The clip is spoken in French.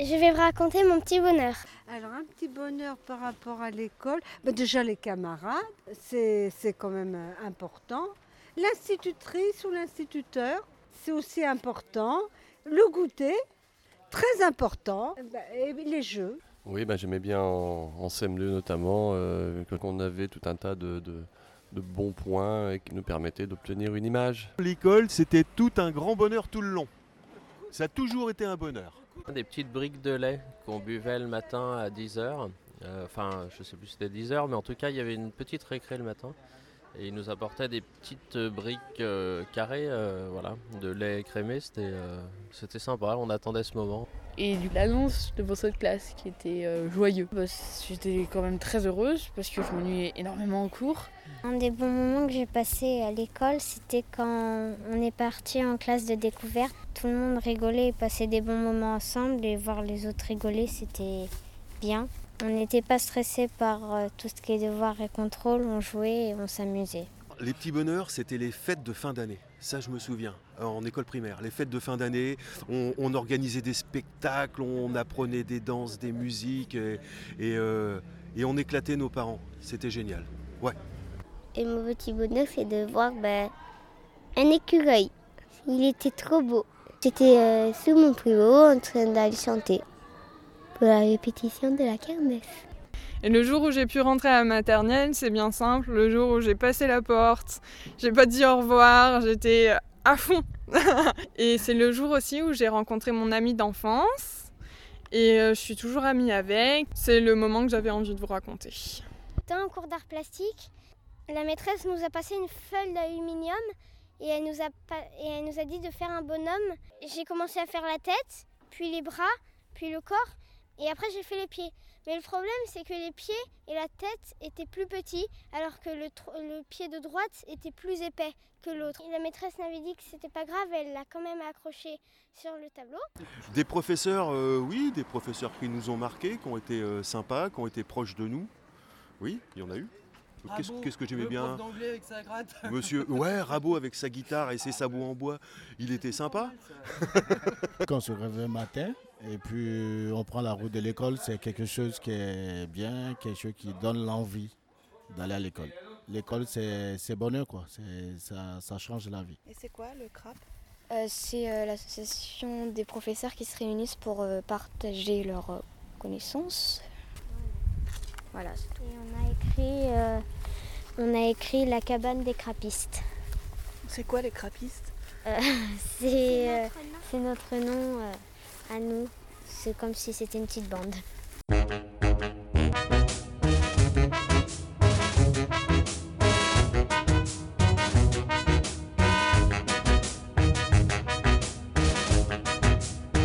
Je vais vous raconter mon petit bonheur. Alors un petit bonheur par rapport à l'école, ben, déjà les camarades, c'est quand même euh, important. L'institutrice ou l'instituteur, c'est aussi important. Le goûter, très important. Ben, et les jeux. Oui, ben, j'aimais bien en, CM2 notamment, euh, quand on avait tout un tas de, de bons points qui nous permettaient d'obtenir une image. L'école, c'était tout un grand bonheur tout le long. Ça a toujours été un bonheur. Des petites briques de lait qu'on buvait le matin à 10h. Euh, enfin, je sais plus si c'était 10h, mais en tout cas, il y avait une petite récré le matin. Et il nous apportait des petites briques euh, carrées euh, voilà, de lait crémé. C'était, euh, c'était sympa, on attendait ce moment. Et l'annonce de votre classe qui était joyeux. Bah, j'étais quand même très heureuse parce que je m'ennuyais énormément en cours. Un des bons moments que j'ai passé à l'école, c'était quand on est parti en classe de découverte. Tout le monde rigolait et passait des bons moments ensemble et voir les autres rigoler, c'était bien. On n'était pas stressé par euh, tout ce qui est devoir et contrôle, on jouait et on s'amusait. Les petits bonheurs, c'était les fêtes de fin d'année. Ça, je me souviens, en école primaire. Les fêtes de fin d'année, on, organisait des spectacles, on apprenait des danses, des musiques et, euh, on éclatait nos parents. C'était génial. Ouais. Et mon petit bonheur, c'est de voir ben, un écureuil. Il était trop beau. J'étais euh, sous mon plus haut en train d'aller chanter pour la répétition de la kermesse. Et le jour où j'ai pu rentrer à la maternelle, c'est bien simple. Le jour où j'ai passé la porte, j'ai pas dit au revoir, j'étais à fond. et c'est le jour aussi où j'ai rencontré mon ami d'enfance. Et euh, je suis toujours amie avec. C'est le moment que j'avais envie de vous raconter. Dans un cours d'art plastique, la maîtresse nous a passé une feuille d'aluminium et elle, nous a et elle nous a dit de faire un bonhomme. J'ai commencé à faire la tête, puis les bras, puis le corps. Et après, j'ai fait les pieds. Mais le problème, c'est que les pieds et la tête étaient plus petits, alors que le, le pied de droite était plus épais que l'autre. La maîtresse m'avait dit que c'était pas grave, elle l'a quand même accroché sur le tableau. Des professeurs, euh, oui, des professeurs qui nous ont marqués, qui ont été euh, sympas, qui ont été proches de nous. Oui, il y en a eu. Qu'est-ce que j'aimais bien avec sa gratte. Monsieur, ouais, Rabot avec sa guitare et ses sabots en bois, il était sympa. Quand on se réveille le matin, et puis on prend la route de l'école, c'est quelque chose qui est bien, quelque chose qui donne l'envie d'aller à l'école. L'école, c'est bonheur, quoi. Ça, ça, change la vie. Et c'est quoi le CRAP euh, C'est euh, l'association des professeurs qui se réunissent pour euh, partager leurs connaissances. Voilà. Et on a écrit, on a écrit la cabane des crapistes. C'est quoi les crapistes C'est notre nom à nous. C'est comme si c'était une petite bande.